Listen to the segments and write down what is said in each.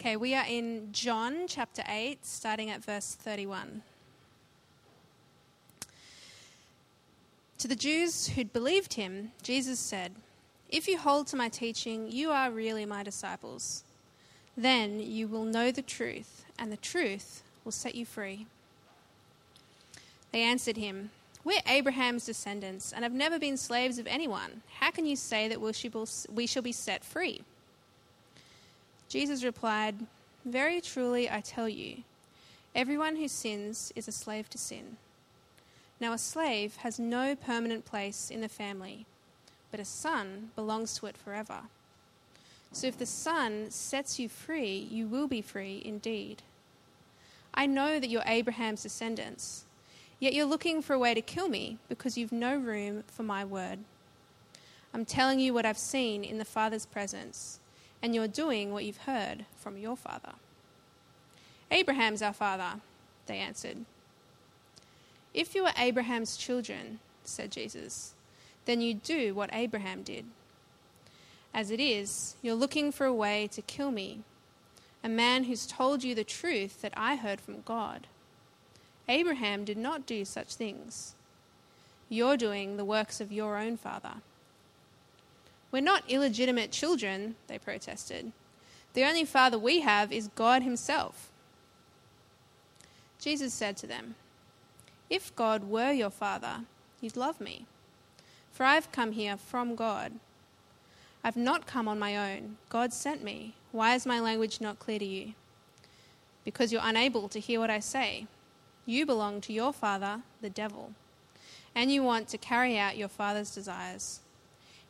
Okay, we are in John chapter 8, starting at verse 31. To the Jews who'd believed him, Jesus said, If you hold to my teaching, you are really my disciples. Then you will know the truth, and the truth will set you free. They answered him, We're Abraham's descendants and have never been slaves of anyone. How can you say that we shall be set free? Jesus replied, Very truly I tell you, everyone who sins is a slave to sin. Now, a slave has no permanent place in the family, but a son belongs to it forever. So if the Son sets you free, you will be free indeed. I know that you're Abraham's descendants, yet you're looking for a way to kill me because you've no room for my word. I'm telling you what I've seen in the Father's presence and you're doing what you've heard from your father. Abraham's our father, they answered. If you are Abraham's children, said Jesus, then you do what Abraham did. As it is, you're looking for a way to kill me, a man who's told you the truth that I heard from God. Abraham did not do such things. You're doing the works of your own father. We're not illegitimate children, they protested. The only father we have is God Himself. Jesus said to them, If God were your father, you'd love me, for I've come here from God. I've not come on my own. God sent me. Why is my language not clear to you? Because you're unable to hear what I say. You belong to your father, the devil, and you want to carry out your father's desires.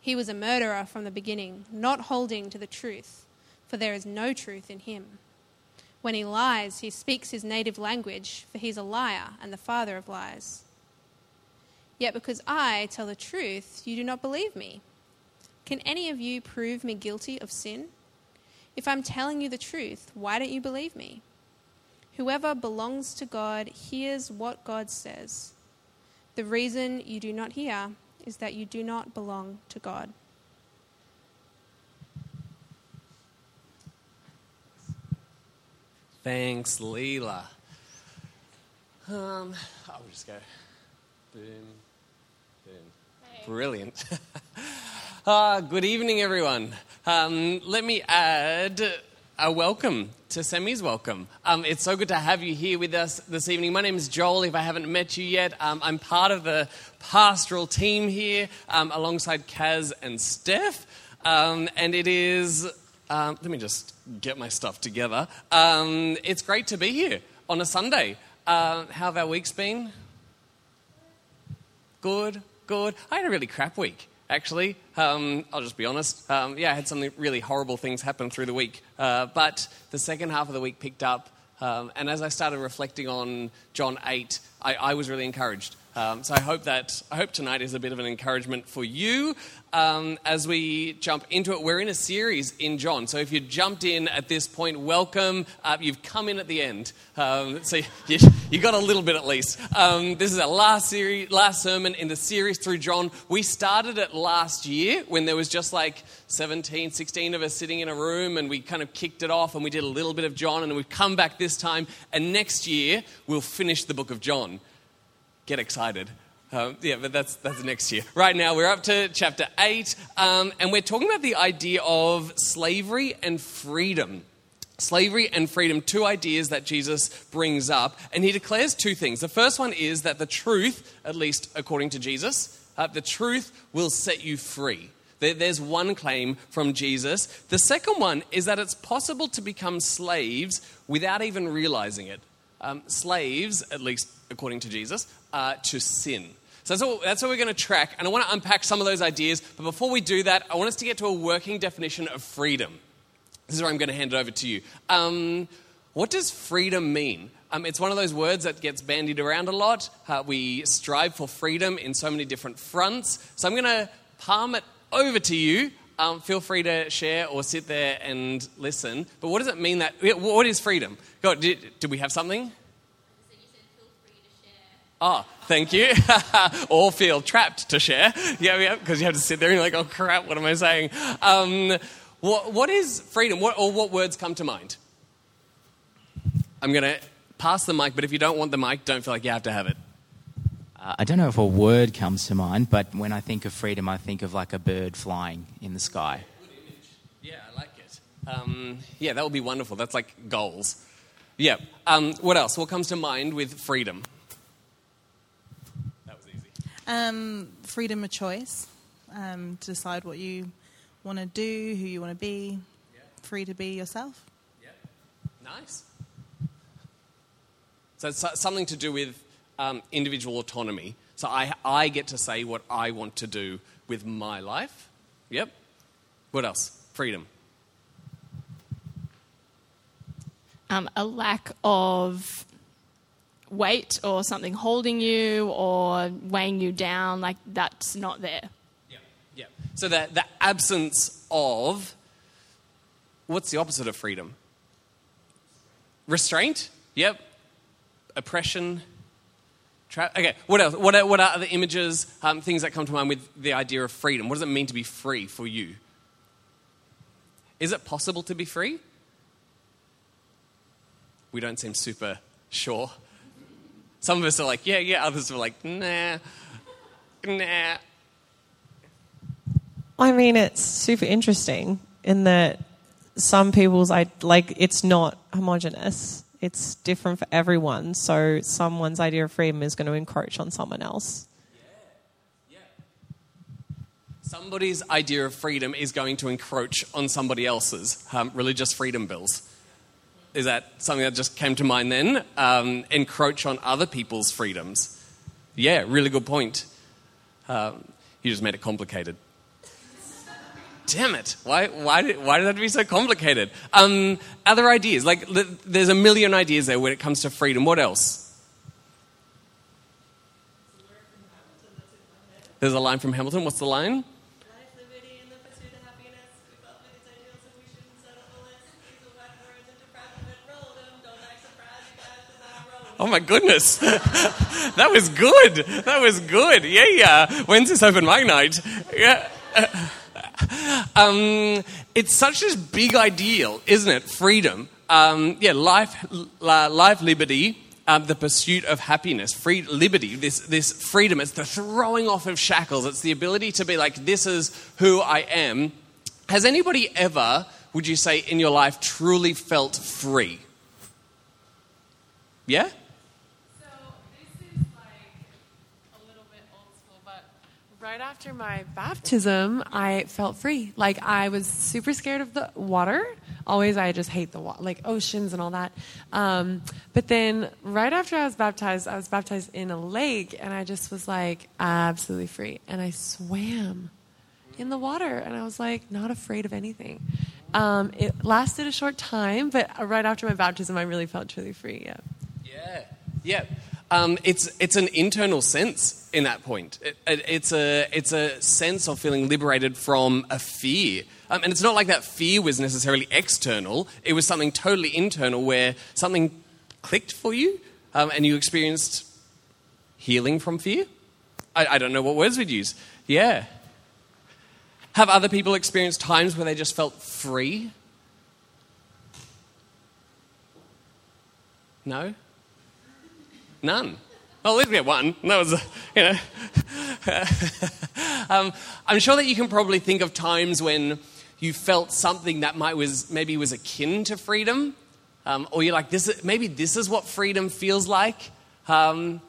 He was a murderer from the beginning, not holding to the truth, for there is no truth in him. When he lies, he speaks his native language, for he's a liar and the father of lies. Yet because I tell the truth, you do not believe me. Can any of you prove me guilty of sin? If I'm telling you the truth, why don't you believe me? Whoever belongs to God hears what God says. The reason you do not hear is that you do not belong to God. Thanks, Leela. Um, I'll just go. Boom, boom. Hey. Brilliant. uh, good evening, everyone. Um, let me add a welcome to Semi's welcome. Um, it's so good to have you here with us this evening. My name is Joel. If I haven't met you yet, um, I'm part of the pastoral team here um, alongside Kaz and Steph. Um, and it is, um, let me just get my stuff together. Um, it's great to be here on a Sunday. Uh, how have our weeks been? Good, good. I had a really crap week actually. Um, I'll just be honest. Um, yeah, I had some really horrible things happen through the week. Uh, but the second half of the week picked up. Um, and as I started reflecting on John 8, I, I was really encouraged. Um, so I hope that I hope tonight is a bit of an encouragement for you um, as we jump into it. We're in a series in John, so if you jumped in at this point, welcome. Uh, you've come in at the end, um, so you, you, got a little bit at least. Um, this is our last series, last sermon in the series through John. We started it last year when there was just like 17, 16 of us sitting in a room, and we kind of kicked it off, and we did a little bit of John, and we've come back this time, and next year we'll finish the book of John get excited. Um, yeah, but that's, that's next year. Right now, we're up to chapter 8, um, and we're talking about the idea of slavery and freedom. Slavery and freedom, two ideas that Jesus brings up, and he declares two things. The first one is that the truth, at least according to Jesus, uh, the truth will set you free. There's one claim from Jesus. The second one is that it's possible to become slaves without even realizing it. Um, slaves, at least according to Jesus, uh, to sin. So that's what, that's what we're going to track. And I want to unpack some of those ideas. But before we do that, I want us to get to a working definition of freedom. This is where I'm going to hand it over to you. Um, what does freedom mean? Um, it's one of those words that gets bandied around a lot. Uh, we strive for freedom in so many different fronts. So I'm going to palm it over to you. Um, feel free to share or sit there and listen. But what does it mean that, what is freedom? God, did, did we have something? Oh, thank you. All feel trapped to share. Yeah, yeah, because you have to sit there and you're like, oh crap, what am I saying? Um, what, what is freedom? What, or what words come to mind? I'm going to pass the mic, but if you don't want the mic, don't feel like you have to have it. Uh, I don't know if a word comes to mind, but when I think of freedom, I think of like a bird flying in the sky. Yeah, I like it. Um, yeah, that would be wonderful. That's like goals. Yeah. Um, what else? What comes to mind with freedom? That was easy. Um, freedom of choice um, to decide what you want to do, who you want to be, Yeah. free to be yourself. Yeah. Nice. So it's something to do with um, individual autonomy. So I, I get to say what I want to do with my life. Yep. What else? Freedom. um, a lack of weight or something holding you or weighing you down, like that's not there. Yeah. Yeah. So the, the absence of what's the opposite of freedom? Restraint? Yep. Oppression. Tra- okay. What else? What are, what are other images, um, things that come to mind with the idea of freedom? What does it mean to be free for you? Is it possible to be free? We don't seem super sure. Some of us are like, yeah, yeah. Others are like, nah, nah. I mean, it's super interesting in that some people's I like it's not homogenous. It's different for everyone. So someone's idea of freedom is going to encroach on someone else. Somebody's idea of freedom is going to encroach on somebody else's um, religious freedom bills. Is that something that just came to mind then? Um, encroach on other people's freedoms. Yeah, really good point. Um, you just made it complicated. Damn it! Why, why, did, why did that be so complicated? Um, other ideas, like there's a million ideas there when it comes to freedom. What else? There's a line from Hamilton. What's the line? Oh my goodness. that was good. That was good. Yeah, yeah. When's this open mic night? Yeah. Um, it's such a big ideal, isn't it? Freedom. Um, yeah, life, uh, life, liberty, um, the pursuit of happiness, free liberty. This, this freedom. It's the throwing off of shackles. It's the ability to be like, this is who I am. Has anybody ever, would you say, in your life, truly felt free? Yeah. So this is like a little bit old school, but right after my baptism, I felt free. Like I was super scared of the water. Always, I just hate the water, like oceans and all that. Um, but then, right after I was baptized, I was baptized in a lake, and I just was like absolutely free, and I swam in the water, and I was like not afraid of anything. Um, it lasted a short time, but right after my baptism, I really felt truly free. Yeah. Yeah, yeah. Um, it's it's an internal sense in that point. It, it, it's a it's a sense of feeling liberated from a fear, um, and it's not like that fear was necessarily external. It was something totally internal, where something clicked for you, um, and you experienced healing from fear. I, I don't know what words we'd use. Yeah. Have other people experienced times where they just felt free? No? None. Well, at least we have one. That was, you know. um, I'm sure that you can probably think of times when you felt something that might was maybe was akin to freedom, um, or you're like, this is, maybe this is what freedom feels like. Um,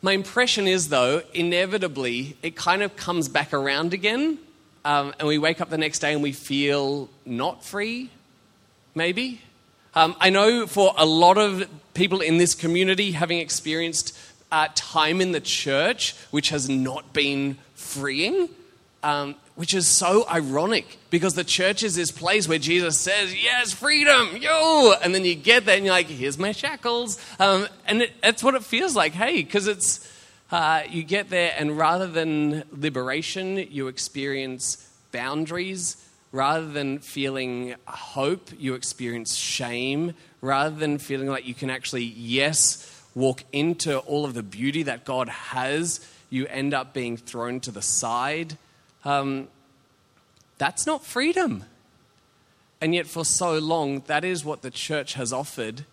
my impression is, though, inevitably it kind of comes back around again, um, and we wake up the next day and we feel not free, maybe. Um, I know for a lot of people in this community, having experienced uh, time in the church which has not been freeing, um, which is so ironic because the church is this place where Jesus says, Yes, freedom, yo! And then you get there and you're like, Here's my shackles. Um, and it, that's what it feels like, hey, because it's. Uh, you get there, and rather than liberation, you experience boundaries. Rather than feeling hope, you experience shame. Rather than feeling like you can actually, yes, walk into all of the beauty that God has, you end up being thrown to the side. Um, that's not freedom. And yet, for so long, that is what the church has offered.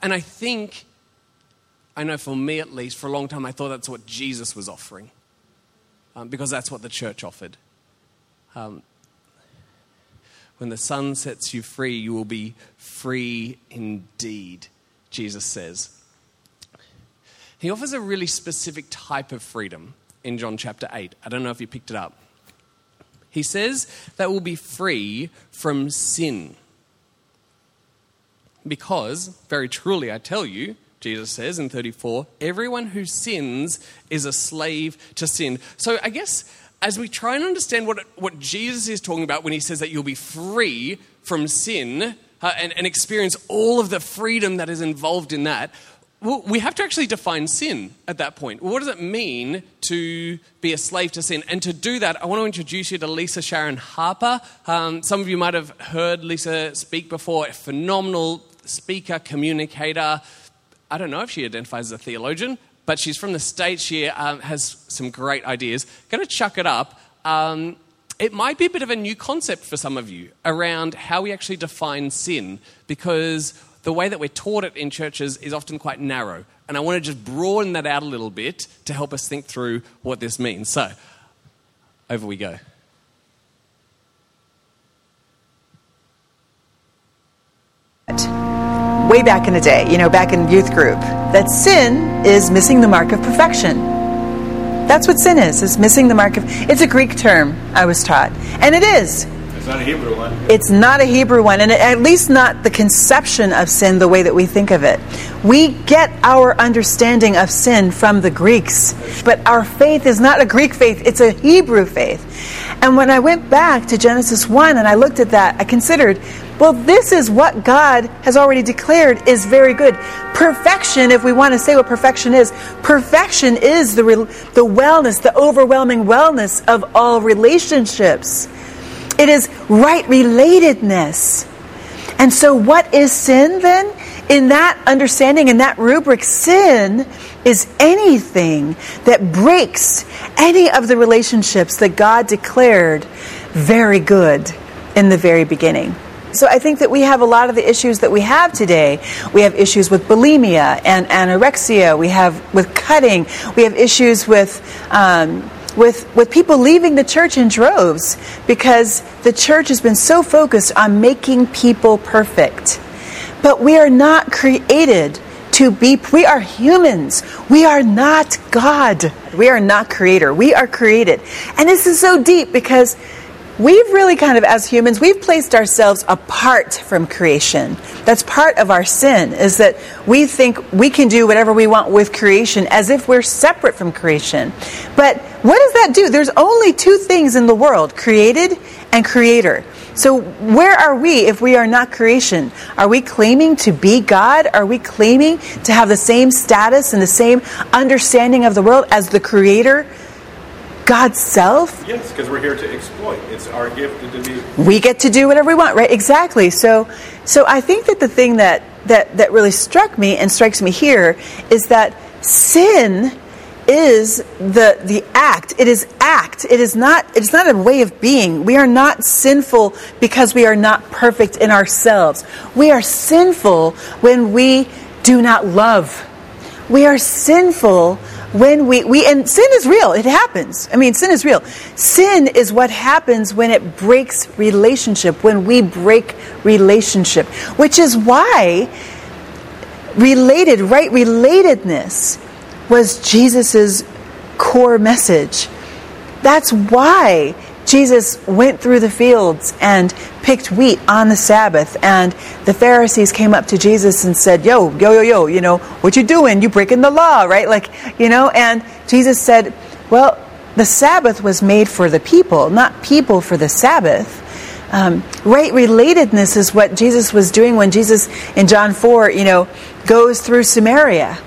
And I think, I know for me at least, for a long time, I thought that's what Jesus was offering um, because that's what the church offered. Um, when the Son sets you free, you will be free indeed, Jesus says. He offers a really specific type of freedom in John chapter 8. I don't know if you picked it up. He says that we'll be free from sin. Because, very truly, I tell you, Jesus says in 34, everyone who sins is a slave to sin. So I guess as we try and understand what, what Jesus is talking about when he says that you'll be free from sin uh, and, and experience all of the freedom that is involved in that, well, we have to actually define sin at that point. What does it mean to be a slave to sin? And to do that, I want to introduce you to Lisa Sharon Harper. Um, some of you might have heard Lisa speak before, a phenomenal speaker, communicator. I don't know if she identifies as a theologian, but she's from the States. She um, has some great ideas. Going to chuck it up. Um, it might be a bit of a new concept for some of you around how we actually define sin because the way that we're taught it in churches is often quite narrow. And I want to just broaden that out a little bit to help us think through what this means. So, over we go. Way back in the day, you know, back in youth group, that sin is missing the mark of perfection. That's what sin is, is missing the mark of it's a Greek term, I was taught. And it is. It's not a Hebrew one. It's not a Hebrew one, and at least not the conception of sin the way that we think of it. We get our understanding of sin from the Greeks, but our faith is not a Greek faith, it's a Hebrew faith. And when I went back to Genesis 1 and I looked at that, I considered, well, this is what God has already declared is very good. Perfection, if we want to say what perfection is, perfection is the, the wellness, the overwhelming wellness of all relationships. It is right relatedness. And so, what is sin then? In that understanding, in that rubric, sin is anything that breaks any of the relationships that God declared very good in the very beginning. So I think that we have a lot of the issues that we have today. We have issues with bulimia and anorexia. We have with cutting. We have issues with. Um, with, with people leaving the church in droves because the church has been so focused on making people perfect. But we are not created to be, we are humans. We are not God. We are not creator. We are created. And this is so deep because we've really kind of, as humans, we've placed ourselves apart from creation. That's part of our sin, is that we think we can do whatever we want with creation as if we're separate from creation. But what does that do? There's only two things in the world created and creator. So, where are we if we are not creation? Are we claiming to be God? Are we claiming to have the same status and the same understanding of the world as the creator God's self? Yes, because we're here to exploit. It's our gift to be. We get to do whatever we want, right? Exactly. So, so I think that the thing that that that really struck me and strikes me here is that sin is the the act. It is act. It is not it is not a way of being. We are not sinful because we are not perfect in ourselves. We are sinful when we do not love. We are sinful when we, we and sin is real. It happens. I mean sin is real. Sin is what happens when it breaks relationship when we break relationship which is why related right relatedness was jesus' core message. That's why Jesus went through the fields and picked wheat on the Sabbath, and the Pharisees came up to Jesus and said, Yo, yo, yo, yo, you know, what you doing? You breaking the law, right? Like, you know, and Jesus said, Well, the Sabbath was made for the people, not people for the Sabbath. Um, right relatedness is what Jesus was doing when Jesus in John 4, you know, goes through Samaria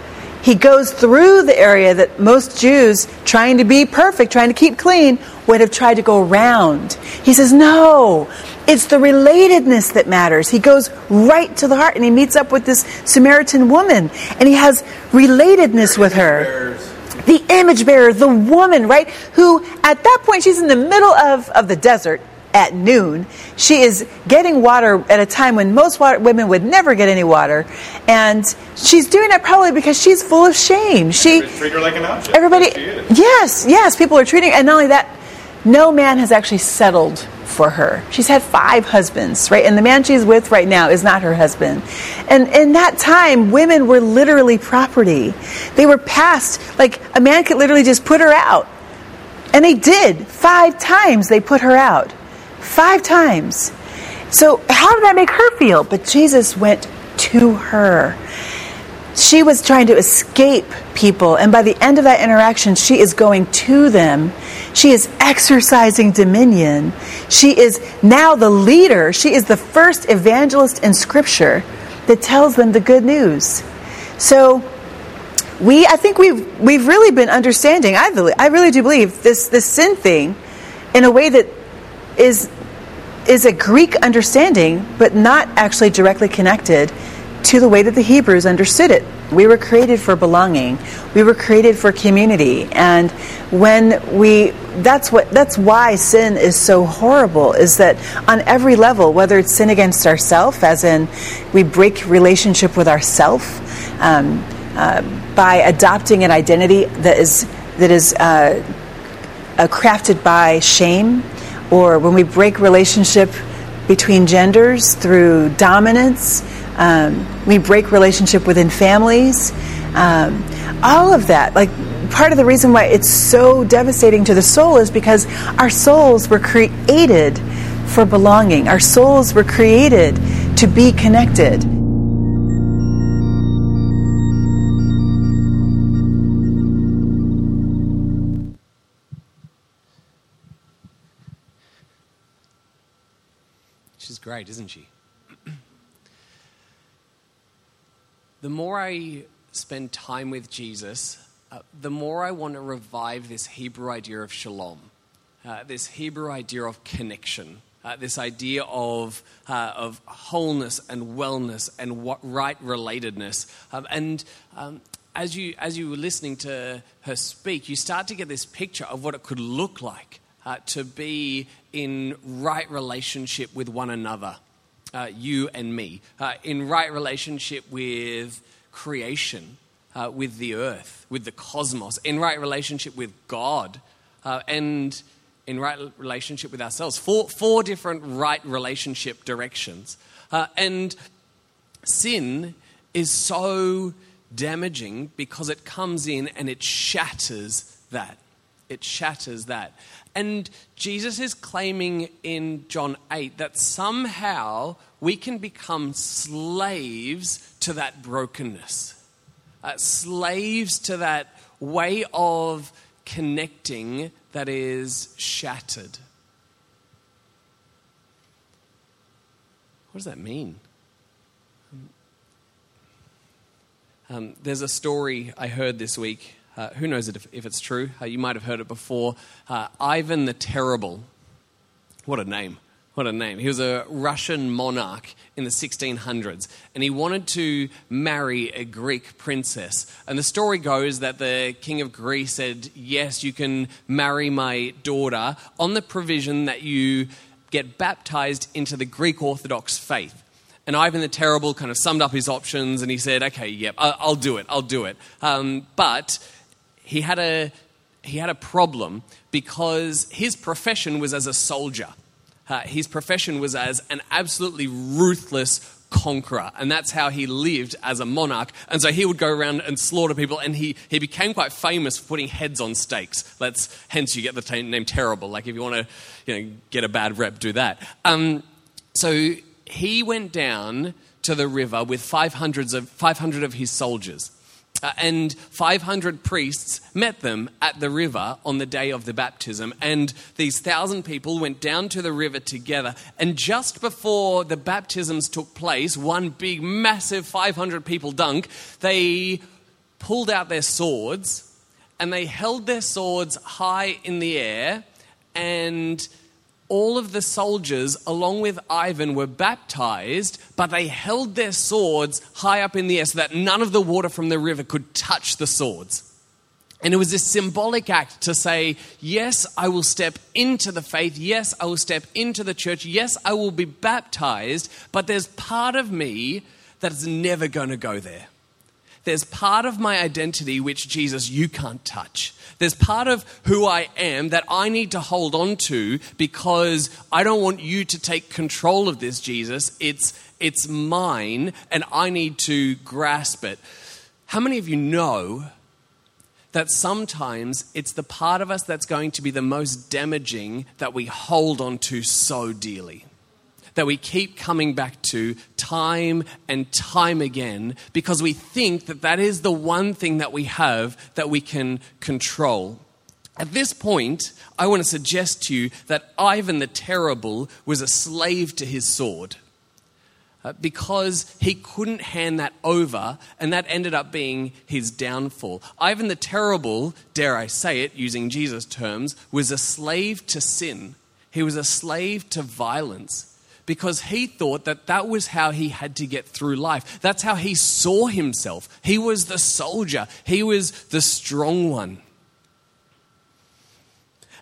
he goes through the area that most Jews, trying to be perfect, trying to keep clean, would have tried to go around. He says, No, it's the relatedness that matters. He goes right to the heart and he meets up with this Samaritan woman and he has relatedness with her. The image bearer, the woman, right? Who at that point she's in the middle of, of the desert at noon. She is getting water at a time when most water, women would never get any water. And she's doing it probably because she's full of shame. She, Treat her like an object. everybody, yes, yes, people are treating, and not only that, no man has actually settled for her. She's had five husbands, right? And the man she's with right now is not her husband. And in that time, women were literally property. They were passed, like a man could literally just put her out. And they did. Five times they put her out. Five times. So, how did that make her feel? But Jesus went to her. She was trying to escape people, and by the end of that interaction, she is going to them. She is exercising dominion. She is now the leader. She is the first evangelist in Scripture that tells them the good news. So, we I think we've we've really been understanding. I really, I really do believe this this sin thing in a way that is is a Greek understanding, but not actually directly connected to the way that the Hebrews understood it. We were created for belonging. We were created for community. And when we that's what that's why sin is so horrible is that on every level, whether it's sin against ourself, as in we break relationship with ourself, um, uh, by adopting an identity that is that is uh, uh, crafted by shame, or when we break relationship between genders through dominance, um, we break relationship within families. Um, all of that, like part of the reason why it's so devastating to the soul is because our souls were created for belonging. Our souls were created to be connected. Great, isn't she? the more I spend time with Jesus, uh, the more I want to revive this Hebrew idea of shalom, uh, this Hebrew idea of connection, uh, this idea of, uh, of wholeness and wellness and what, right relatedness. Um, and um, as, you, as you were listening to her speak, you start to get this picture of what it could look like uh, to be in right relationship with one another, uh, you and me, uh, in right relationship with creation, uh, with the earth, with the cosmos, in right relationship with God, uh, and in right relationship with ourselves. Four, four different right relationship directions. Uh, and sin is so damaging because it comes in and it shatters that. It shatters that. And Jesus is claiming in John 8 that somehow we can become slaves to that brokenness, uh, slaves to that way of connecting that is shattered. What does that mean? Um, there's a story I heard this week. Uh, who knows if, if it's true? Uh, you might have heard it before. Uh, Ivan the Terrible. What a name. What a name. He was a Russian monarch in the 1600s, and he wanted to marry a Greek princess. And the story goes that the king of Greece said, Yes, you can marry my daughter on the provision that you get baptized into the Greek Orthodox faith. And Ivan the Terrible kind of summed up his options and he said, okay, yep, I'll do it, I'll do it. Um, but he had, a, he had a problem because his profession was as a soldier. Uh, his profession was as an absolutely ruthless conqueror, and that's how he lived as a monarch. And so he would go around and slaughter people, and he, he became quite famous for putting heads on stakes. That's hence you get the t- name Terrible. Like if you want to, you know, get a bad rep, do that. Um, so he went down to the river with 500 of, 500 of his soldiers. Uh, and 500 priests met them at the river on the day of the baptism. And these thousand people went down to the river together. And just before the baptisms took place, one big, massive 500 people dunk, they pulled out their swords and they held their swords high in the air and all of the soldiers, along with Ivan, were baptized, but they held their swords high up in the air so that none of the water from the river could touch the swords. And it was this symbolic act to say, yes, I will step into the faith. Yes, I will step into the church. Yes, I will be baptized. But there's part of me that is never going to go there. There's part of my identity which, Jesus, you can't touch. There's part of who I am that I need to hold on to because I don't want you to take control of this, Jesus. It's, it's mine and I need to grasp it. How many of you know that sometimes it's the part of us that's going to be the most damaging that we hold on to so dearly? That we keep coming back to time and time again because we think that that is the one thing that we have that we can control. At this point, I want to suggest to you that Ivan the Terrible was a slave to his sword. Uh, because he couldn't hand that over, and that ended up being his downfall. Ivan the Terrible, dare I say it, using Jesus' terms, was a slave to sin. He was a slave to violence because he thought that that was how he had to get through life. That's how he saw himself. He was the soldier, he was the strong one.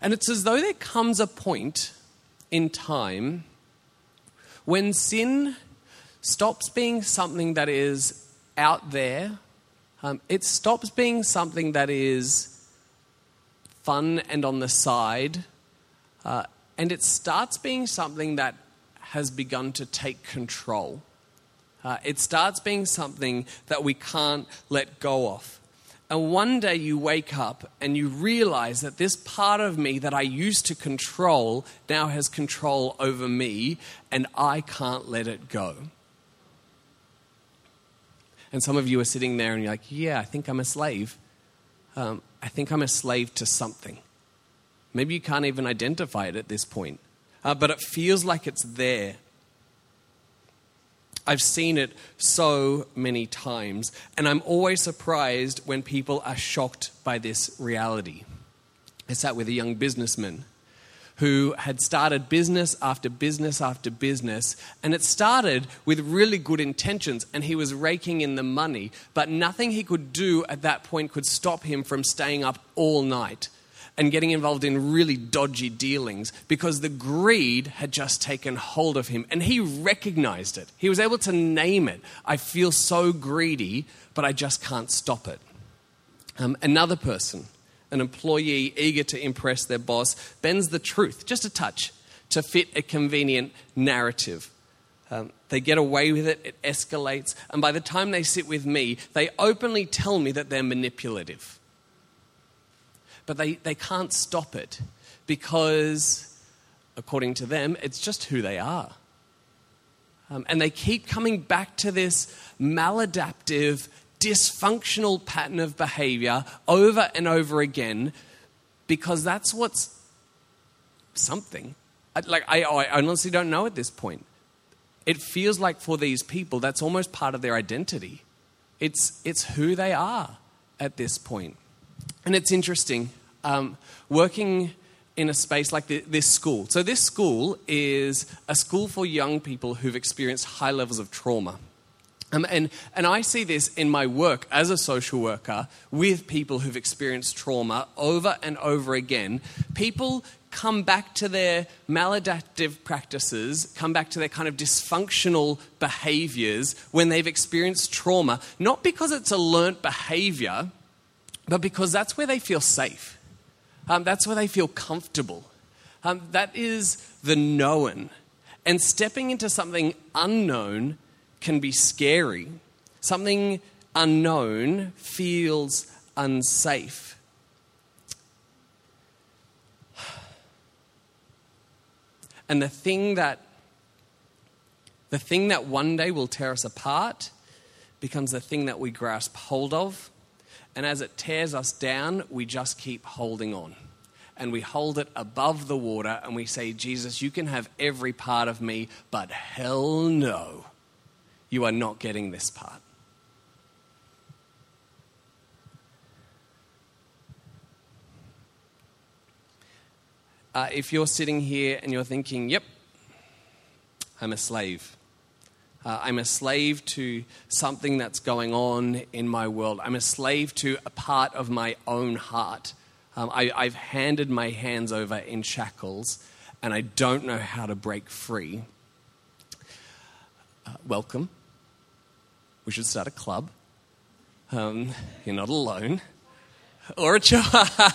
And it's as though there comes a point in time when sin stops being something that is out there, um, it stops being something that is fun and on the side, uh, and it starts being something that has begun to take control. Uh, it starts being something that we can't let go of. And one day you wake up and you realize that this part of me that I used to control now has control over me, and I can't let it go. And some of you are sitting there and you're like, yeah, I think I'm a slave. Um, I think I'm a slave to something. Maybe you can't even identify it at this point uh, but it feels like it's there. I've seen it so many times, and I'm always surprised when people are shocked by this reality. I sat with a young businessman who had started business after business after business, and it started with really good intentions, and he was raking in the money, but nothing he could do at that point could stop him from staying up all night and getting involved in really dodgy dealings because the greed had just taken hold of him and he recognized it. He was able to name it. I feel so greedy, but I just can't stop it. Um, another person, an employee eager to impress their boss, bends the truth just a touch to fit a convenient narrative. Um, they get away with it, it escalates, and by the time they sit with me, they openly tell me that they're manipulative but they, they can't stop it because, according to them, it's just who they are. Um, and they keep coming back to this maladaptive, dysfunctional pattern of behavior over and over again because that's what's something. Like, I, I honestly don't know at this point. It feels like for these people, that's almost part of their identity. It's, it's who they are at this point. And it's interesting, um, working in a space like the, this school. So, this school is a school for young people who've experienced high levels of trauma. Um, and, and I see this in my work as a social worker with people who've experienced trauma over and over again. People come back to their maladaptive practices, come back to their kind of dysfunctional behaviors when they've experienced trauma, not because it's a learnt behavior, but because that's where they feel safe. Um, that's where they feel comfortable. Um, that is the known. And stepping into something unknown can be scary. Something unknown feels unsafe. And the thing that the thing that one day will tear us apart becomes the thing that we grasp hold of and as it tears us down, we just keep holding on. And we hold it above the water and we say, Jesus, you can have every part of me, but hell no, you are not getting this part. Uh, if you're sitting here and you're thinking, yep, I'm a slave. Uh, I'm a slave to something that's going on in my world. I'm a slave to a part of my own heart. Um, I, I've handed my hands over in shackles and I don't know how to break free. Uh, welcome. We should start a club. Um, you're not alone. Or a church.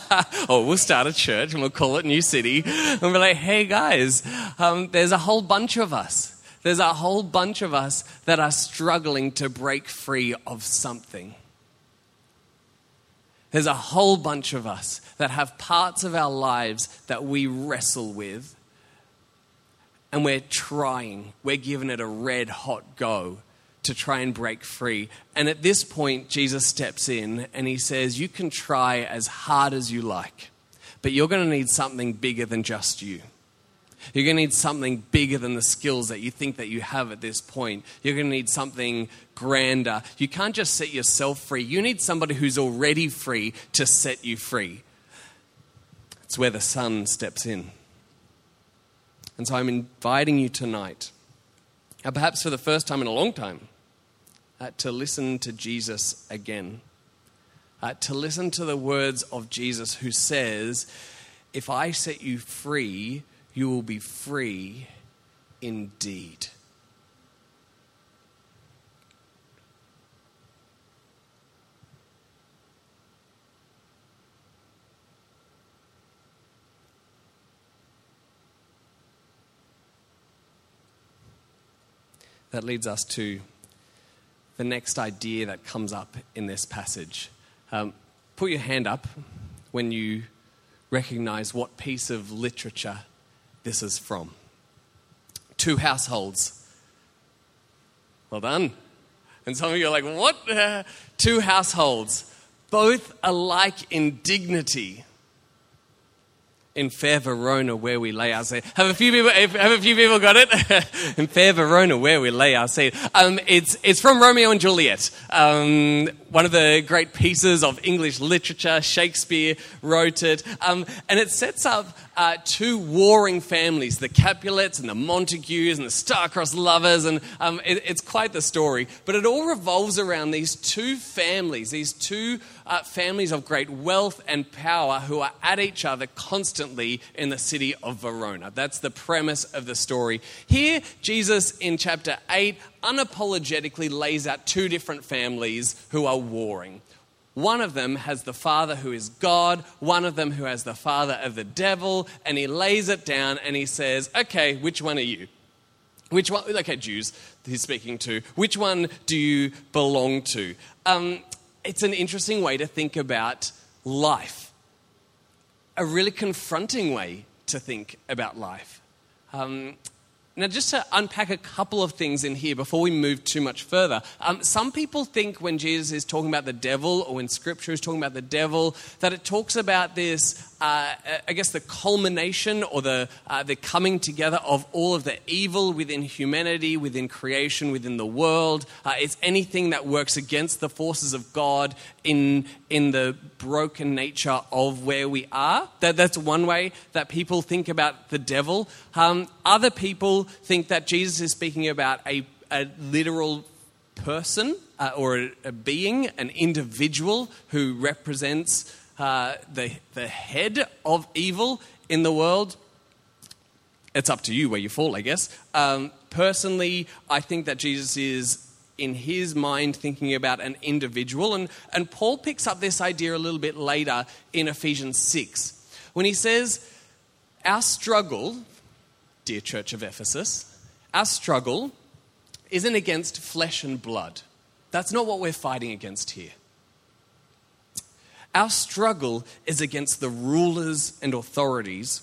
or we'll start a church and we'll call it New City. And we're like, hey guys, um, there's a whole bunch of us. There's a whole bunch of us that are struggling to break free of something. There's a whole bunch of us that have parts of our lives that we wrestle with. And we're trying, we're giving it a red hot go to try and break free. And at this point, Jesus steps in and he says, You can try as hard as you like, but you're going to need something bigger than just you. You're going to need something bigger than the skills that you think that you have at this point. You're going to need something grander. You can't just set yourself free. You need somebody who's already free to set you free. It's where the Son steps in. And so I'm inviting you tonight, uh, perhaps for the first time in a long time, uh, to listen to Jesus again. Uh, to listen to the words of Jesus who says, If I set you free, you will be free indeed. That leads us to the next idea that comes up in this passage. Um, put your hand up when you recognize what piece of literature this is from. Two households. Well done. And some of you are like, what? Uh, two households, both alike in dignity. In fair Verona, where we lay our seed. Have a few people, have a few people got it? in fair Verona, where we lay our seed. Um, it's, it's from Romeo and Juliet. Um, one of the great pieces of English literature. Shakespeare wrote it. Um, and it sets up uh, two warring families, the Capulets and the Montagues and the star-crossed lovers, and um, it, it's quite the story. But it all revolves around these two families, these two uh, families of great wealth and power who are at each other constantly in the city of Verona. That's the premise of the story. Here, Jesus in chapter 8 unapologetically lays out two different families who are warring. One of them has the father who is God, one of them who has the father of the devil, and he lays it down and he says, Okay, which one are you? Which one? Okay, Jews, he's speaking to. Which one do you belong to? Um, it's an interesting way to think about life, a really confronting way to think about life. Um, now, just to unpack a couple of things in here before we move too much further, um, some people think when Jesus is talking about the devil or when Scripture is talking about the devil, that it talks about this, uh, I guess, the culmination or the, uh, the coming together of all of the evil within humanity, within creation, within the world. Uh, it's anything that works against the forces of God in, in the broken nature of where we are. That, that's one way that people think about the devil. Um, other people think that Jesus is speaking about a, a literal person uh, or a, a, being, an individual who represents uh, the, the head of evil in the world. It's up to you where you fall, I guess. Um, personally, I think that Jesus is in his mind thinking about an individual. And, and Paul picks up this idea a little bit later in Ephesians 6 when he says, Our struggle, dear church of Ephesus, our struggle isn't against flesh and blood. That's not what we're fighting against here. Our struggle is against the rulers and authorities,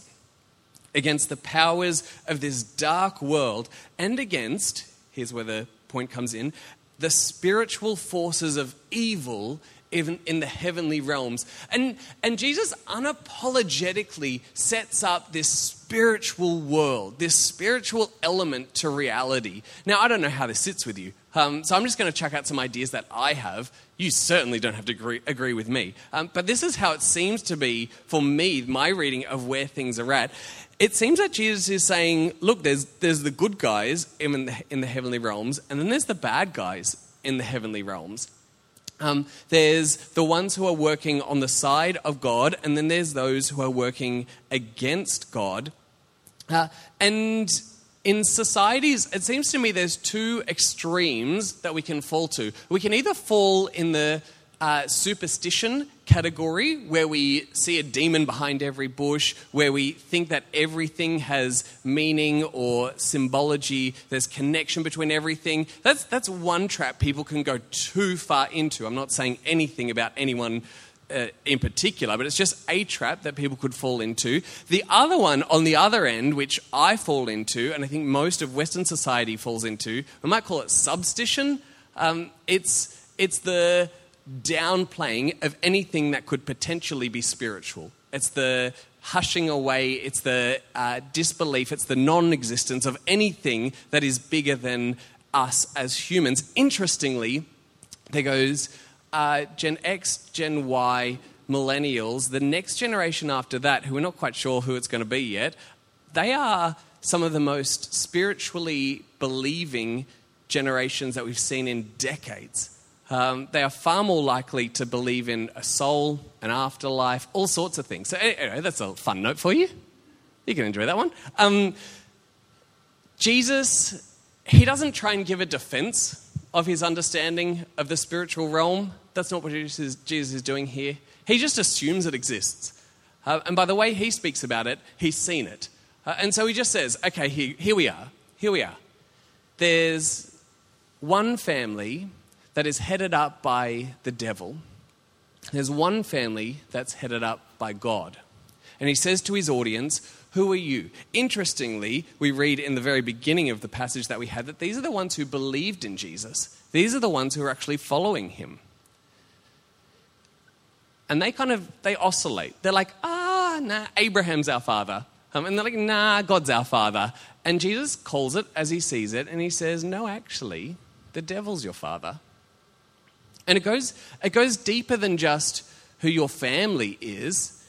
against the powers of this dark world, and against, here's where the point comes in, the spiritual forces of evil even in the heavenly realms. And, and Jesus unapologetically sets up this spiritual world, this spiritual element to reality. Now, I don't know how this sits with you, um, so I'm just going to chuck out some ideas that I have. You certainly don't have to agree, agree with me. Um, but this is how it seems to be for me, my reading of where things are at. It seems that Jesus is saying, look, there's, there's the good guys in the, in the heavenly realms, and then there's the bad guys in the heavenly realms. Um, there's the ones who are working on the side of God, and then there's those who are working against God. Uh, and in societies, it seems to me there's two extremes that we can fall to. We can either fall in the uh, superstition category, where we see a demon behind every bush, where we think that everything has meaning or symbology, there's connection between everything. That's, that's one trap people can go too far into. I'm not saying anything about anyone uh, in particular, but it's just a trap that people could fall into. The other one on the other end, which I fall into, and I think most of Western society falls into, we might call it substition. Um, it's, it's the downplaying of anything that could potentially be spiritual. It's the hushing away, it's the uh, disbelief, it's the non existence of anything that is bigger than us as humans. Interestingly, there goes uh, Gen X, Gen Y, millennials, the next generation after that, who we're not quite sure who it's going to be yet, they are some of the most spiritually believing generations that we've seen in decades um, they are far more likely to believe in a soul, an afterlife, all sorts of things. So, anyway, that's a fun note for you. You can enjoy that one. Um, Jesus, he doesn't try and give a defense of his understanding of the spiritual realm. That's not what Jesus is, Jesus is doing here. He just assumes it exists. Uh, and by the way he speaks about it, he's seen it. Uh, and so he just says, okay, here, here we are. Here we are. There's one family that is headed up by the devil. There's one family that's headed up by God. And he says to his audience, Who are you? Interestingly, we read in the very beginning of the passage that we had that these are the ones who believed in Jesus. These are the ones who are actually following him. And they kind of they oscillate. They're like, ah, nah, Abraham's our father. Um, and they're like, nah, God's our father. And Jesus calls it as he sees it, and he says, no, actually, the devil's your father. And it goes, it goes deeper than just who your family is,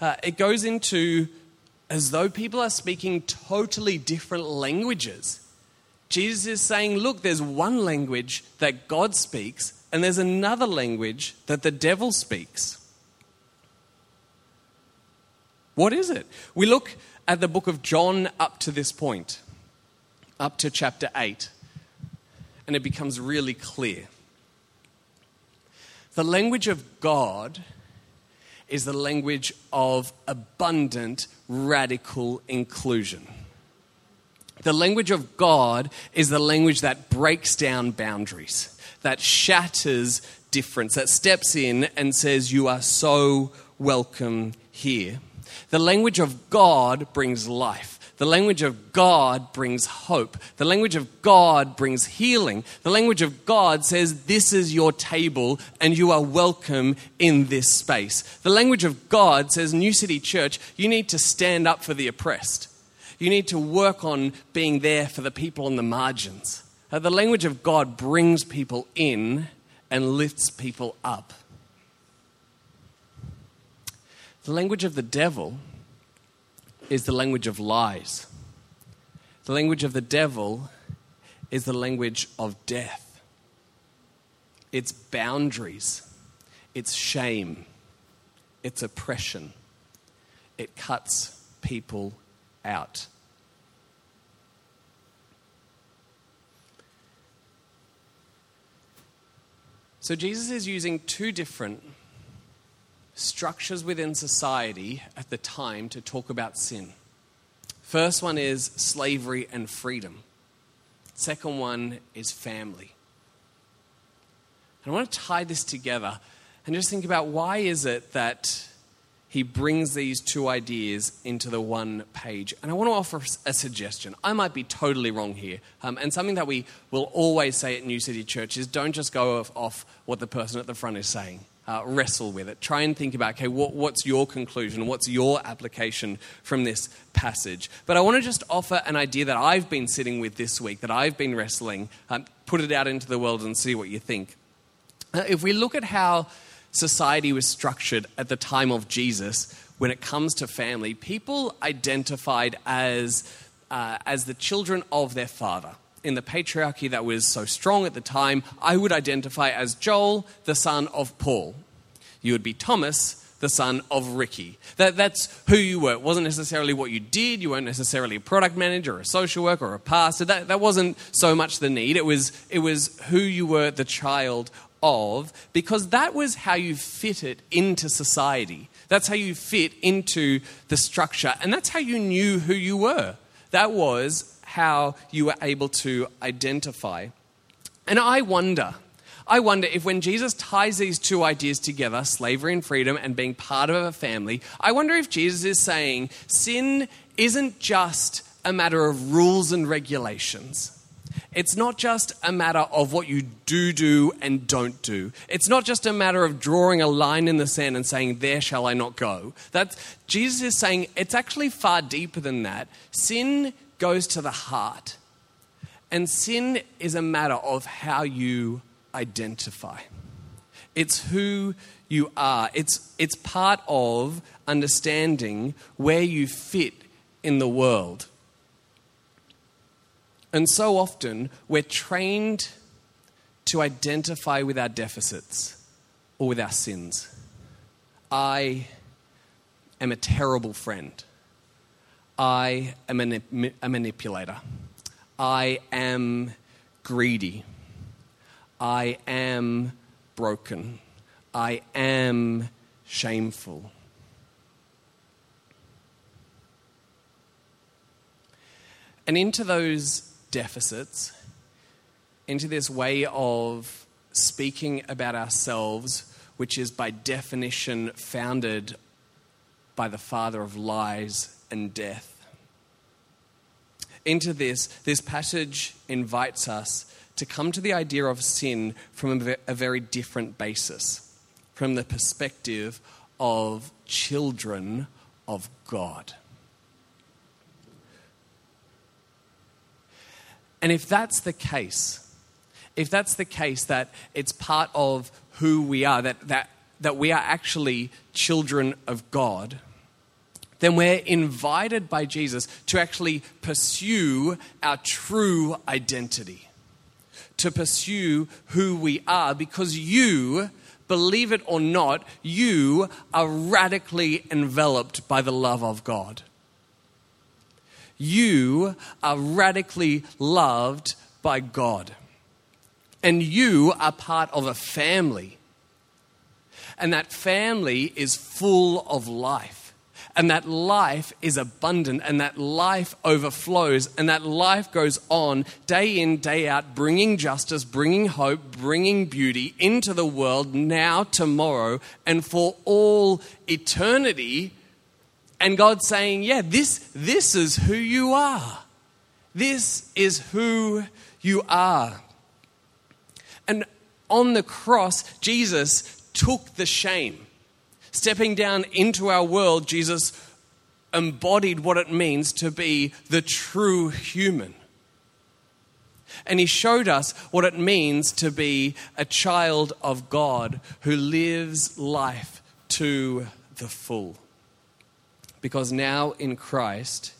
uh, it goes into as though people are speaking totally different languages. Jesus is saying, look, there's one language that God speaks, and there's another language that the devil speaks. What is it? We look at the book of John up to this point, up to chapter 8, and it becomes really clear. The language of God is the language of abundant, radical inclusion. The language of God is the language that breaks down boundaries, that shatters difference, that steps in and says, You are so welcome here. The language of God brings life. The language of God brings hope. The language of God brings healing. The language of God says, This is your table and you are welcome in this space. The language of God says, New City Church, you need to stand up for the oppressed. You need to work on being there for the people on the margins. Uh, the language of God brings people in and lifts people up. The language of the devil is the language of lies. The language of the devil is the language of death. It's boundaries, it's shame, it's oppression. It cuts people out. So Jesus is using two different structures within society at the time to talk about sin. First one is slavery and freedom. Second one is family. And I want to tie this together and just think about why is it that he brings these two ideas into the one page. And I want to offer a suggestion. I might be totally wrong here. Um, and something that we will always say at New City Church is don't just go off, off what the person at the front is saying uh, wrestle with it. Try and think about, okay, what, what's your conclusion? What's your application from this passage? But I want to just offer an idea that I've been sitting with this week, that I've been wrestling, um, put it out into the world and see what you think. Uh, if we look at how society was structured at the time of Jesus, when it comes to family, people identified as, uh, as the children of their father. In the patriarchy that was so strong at the time, I would identify as Joel, the son of Paul. You would be Thomas, the son of Ricky. That, that's who you were. It wasn't necessarily what you did. You weren't necessarily a product manager or a social worker or a pastor. That, that wasn't so much the need. It was, it was who you were the child of, because that was how you fit it into society. That's how you fit into the structure. And that's how you knew who you were. That was how you were able to identify. And I wonder I wonder if when Jesus ties these two ideas together, slavery and freedom, and being part of a family, I wonder if Jesus is saying sin isn't just a matter of rules and regulations. It's not just a matter of what you do do and don't do. It's not just a matter of drawing a line in the sand and saying, There shall I not go. That Jesus is saying it's actually far deeper than that. Sin goes to the heart. And sin is a matter of how you identify. It's who you are. It's, it's part of understanding where you fit in the world. And so often, we're trained to identify with our deficits or with our sins. I am a terrible friend. I am a, a manipulator. I am greedy. I am broken. I am shameful. And into those deficits, into this way of speaking about ourselves, which is by definition founded by the father of lies and death. Into this, this passage invites us to come to the idea of sin from a very different basis, from the perspective of children of God. And if that's the case, if that's the case that it's part of who we are, that, that, that we are actually children of God, then we're invited by Jesus to actually pursue our true identity to pursue who we are because you, believe it or not, you are radically enveloped by the love of God. You are radically loved by God. And you are part of a family. And that family is full of life and that life is abundant and that life overflows and that life goes on day in, day out, bringing justice, bringing hope, bringing beauty into the world now, tomorrow, and for all eternity. And God saying, Yeah, this, this is who you are. This is who you are. And on the cross, Jesus took the shame Stepping down into our world, Jesus embodied what it means to be the true human. And he showed us what it means to be a child of God who lives life to the full. Because now in Christ,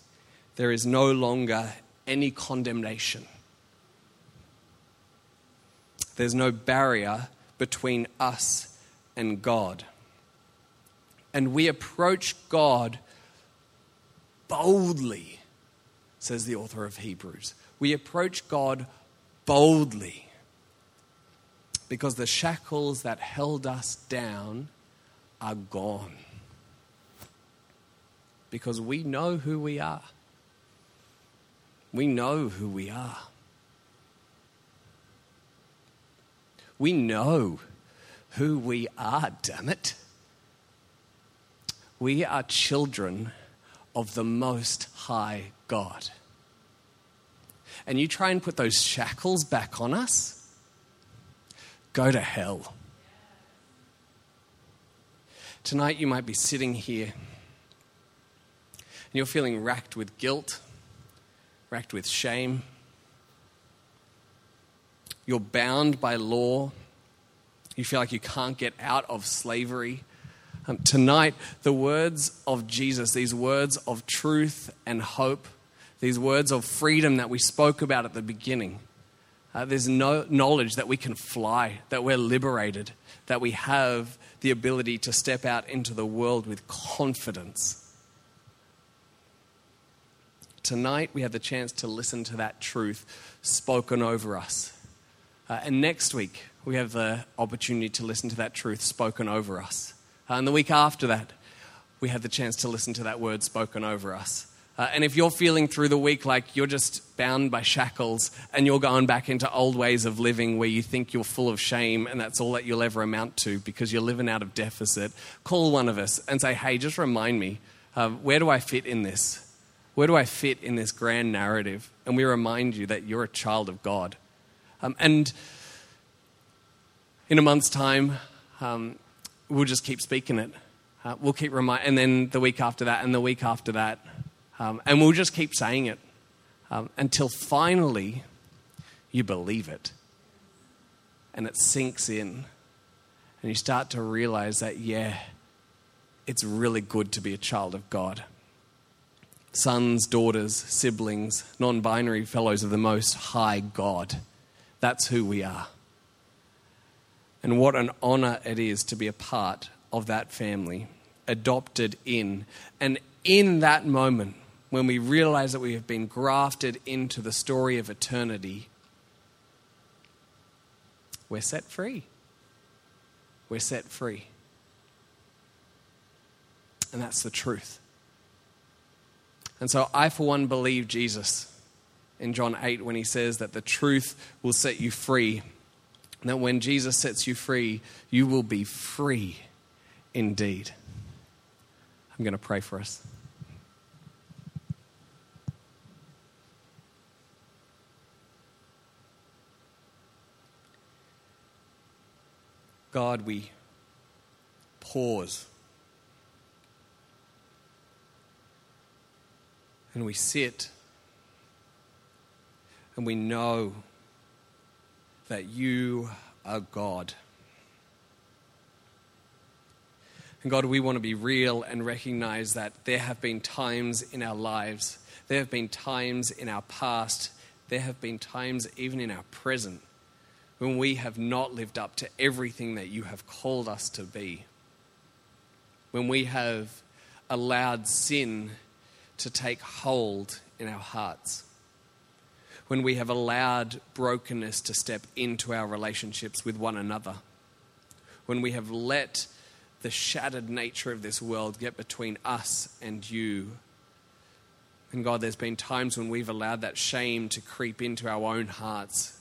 there is no longer any condemnation. There's no barrier between us and God and we approach God boldly, says the author of Hebrews. We approach God boldly because the shackles that held us down are gone. Because we know who we are. We know who we are. We know who we are, damn it. We are children of the Most High God. And you try and put those shackles back on us, go to hell. Tonight, you might be sitting here and you're feeling racked with guilt, racked with shame. You're bound by law. You feel like you can't get out of slavery Um, tonight, the words of Jesus, these words of truth and hope, these words of freedom that we spoke about at the beginning, uh, there's no knowledge that we can fly, that we're liberated, that we have the ability to step out into the world with confidence. Tonight, we have the chance to listen to that truth spoken over us. Uh, and next week, we have the opportunity to listen to that truth spoken over us. Uh, and the week after that, we had the chance to listen to that word spoken over us. Uh, and if you're feeling through the week like you're just bound by shackles and you're going back into old ways of living where you think you're full of shame and that's all that you'll ever amount to because you're living out of deficit, call one of us and say, hey, just remind me, uh, where do I fit in this? Where do I fit in this grand narrative? And we remind you that you're a child of God. Um, and in a month's time, um, we'll just keep speaking it. Uh, we'll keep remind, and then the week after that, and the week after that, um, and we'll just keep saying it um, until finally you believe it, and it sinks in, and you start to realize that yeah, it's really good to be a child of God. Sons, daughters, siblings, non-binary fellows of the Most High God. That's who we are. And what an honor it is to be a part of that family, adopted in. And in that moment, when we realize that we have been grafted into the story of eternity, we're set free. We're set free. And that's the truth. And so I, for one, believe Jesus in John 8 when he says that the truth will set you free that when Jesus sets you free, you will be free indeed. I'm going to pray for us. God, we pause and we sit and we know that you are God. And God, we want to be real and recognize that there have been times in our lives, there have been times in our past, there have been times even in our present when we have not lived up to everything that you have called us to be. When we have allowed sin to take hold in our hearts when we have allowed brokenness to step into our relationships with one another, when we have let the shattered nature of this world get between us and you. And God, there's been times when we've allowed that shame to creep into our own hearts.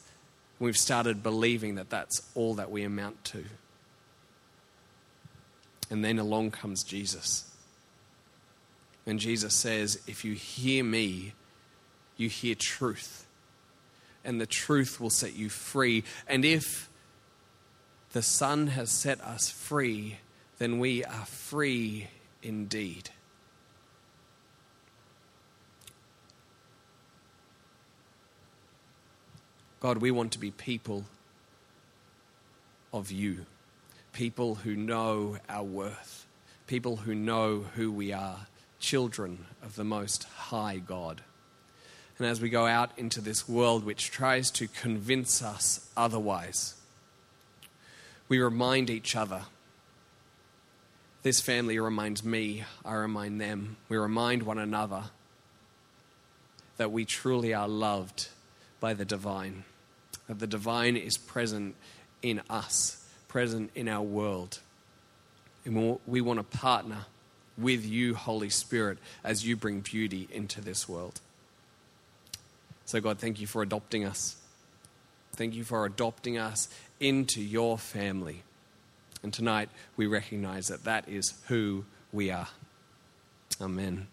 We've started believing that that's all that we amount to. And then along comes Jesus. And Jesus says, If you hear me, you hear truth and the truth will set you free. And if the Son has set us free, then we are free indeed. God, we want to be people of you, people who know our worth, people who know who we are, children of the Most High God and as we go out into this world which tries to convince us otherwise, we remind each other. This family reminds me, I remind them. We remind one another that we truly are loved by the divine, that the divine is present in us, present in our world. And we want to partner with you, Holy Spirit, as you bring beauty into this world. So, God, thank you for adopting us. Thank you for adopting us into your family. And tonight we recognize that that is who we are. Amen.